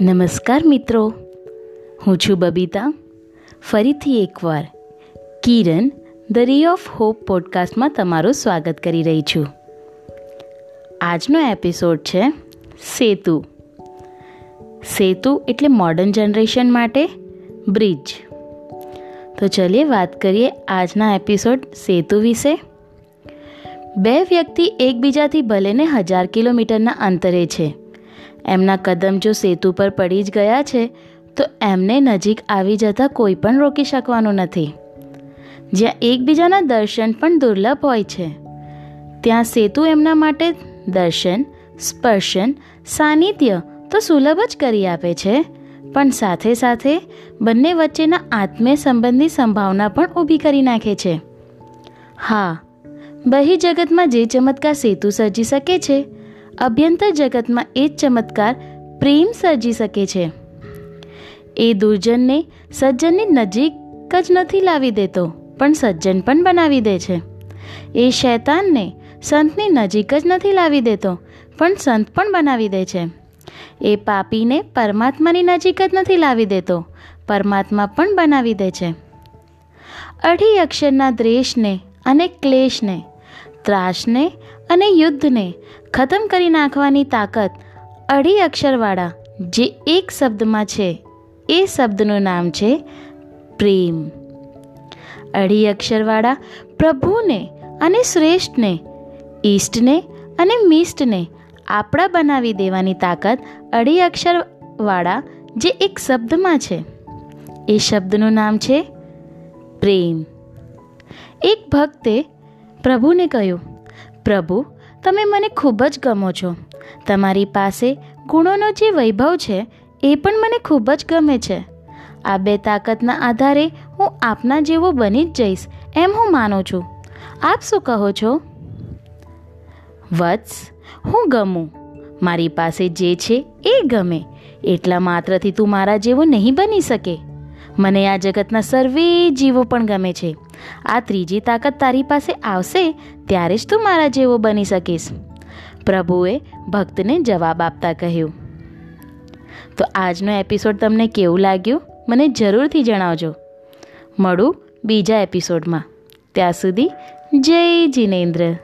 નમસ્કાર મિત્રો. હું છું બબીતા. ફરીથી એકવાર Kiran, the ray of hope પોડકાસ્ટમાં તમારું સ્વાગત કરી રહી છું. આજનો એપિસોડ છે સેતુ. સેતુ એટલે મોડર્ન જનરેશન માટે બ્રિજ તો ચલીએ વાત કરીએ આજના એપિસોડ સેતુ વિશે. બે વ્યક્તિ એકબીજાથી ભલેને હજાર કિલોમીટરના અંતરે છે. એમના કદમ જો સેતુ પર પડી જ ગયા છે, તો એમને નજીક આવી જતાં કોઈ પણ રોકી શકવાનું નથી. જ્યાં એકબીજાના દર્શન પણ દુર્લભ હોય છે. ત્યાં સેતુ એમના માટે દર્શન, સ્પર્શન, સાનિધ્ય તો સુલભ જ કરી આપે છે, પણ સાથે સાથે બંને વચ્ચેના આત્મીય સંબંધની સંભાવના પણ ઊભી કરી નાખે છે. હા બહી જગતમાં જે ચમત્કાર સેતુ સર્જી શકે છે અભ્યંતર જગતમાં એ જ ચમત્કાર પ્રેમ સર્જી શકે છે. એ દુર્જનને સજ્જનની નજીક જ નથી લાવી દેતો, પણ સજ્જન પણ બનાવી દે છે. એ શૈતાનને સંતની નજીક જ નથી લાવી દેતો, પણ સંત પણ બનાવી દે છે. એ પાપીને પરમાત્માની નજીક જ નથી લાવી દેતો, પરમાત્મા પણ બનાવી દે છે. અઢી અક્ષરના દ્રેશને અને ક્લેશને ત્રાસને અને યુદ્ધને ખતમ કરી નાખવાની તાકાત અઢી અક્ષરવાળા જે એક શબ્દમાં છે, એ શબ્દનું નામ છે પ્રેમ. અઢી અક્ષરવાળા પ્રભુને અને શ્રેષ્ઠને, ઈષ્ટને અને મિષ્ટને આપણા બનાવી દેવાની તાકાત અઢી અક્ષરવાળા જે એક શબ્દમાં છે, એ શબ્દનું નામ છે પ્રેમ. એક ભક્તે પ્રભુને કહ્યું, પ્રભુ, તમે મને ખૂબ જ ગમો છો. તમારી પાસે ગુણોનો જે વૈભવ છે, એ પણ મને ખૂબ જ ગમે છે. આ બે તાકાતના આધારે હું આપના જેવો બની જ જઈશ એમ હું માનું છું. આપ શું કહો છો? વત્સ, હું ગમું. મારી પાસે જે છે, એ ગમે. એટલા માત્રથી તું મારા જેવો નહીં બની શકે. મને આ જગતના સર્વે જીવો પણ ગમે છે. આ ત્રીજી તાકાત તારી પાસે આવશે, ત્યારે જ તું મારા જેવો બની શકીશ. પ્રભુએ ભક્તને જવાબ આપતા કહ્યું. તો આજનો એપિસોડ તમને કેવું લાગ્યું? મને જરૂરથી જણાવજો. મળું બીજા એપિસોડમાં. ત્યાં સુધી જય જિનેન્દ્ર.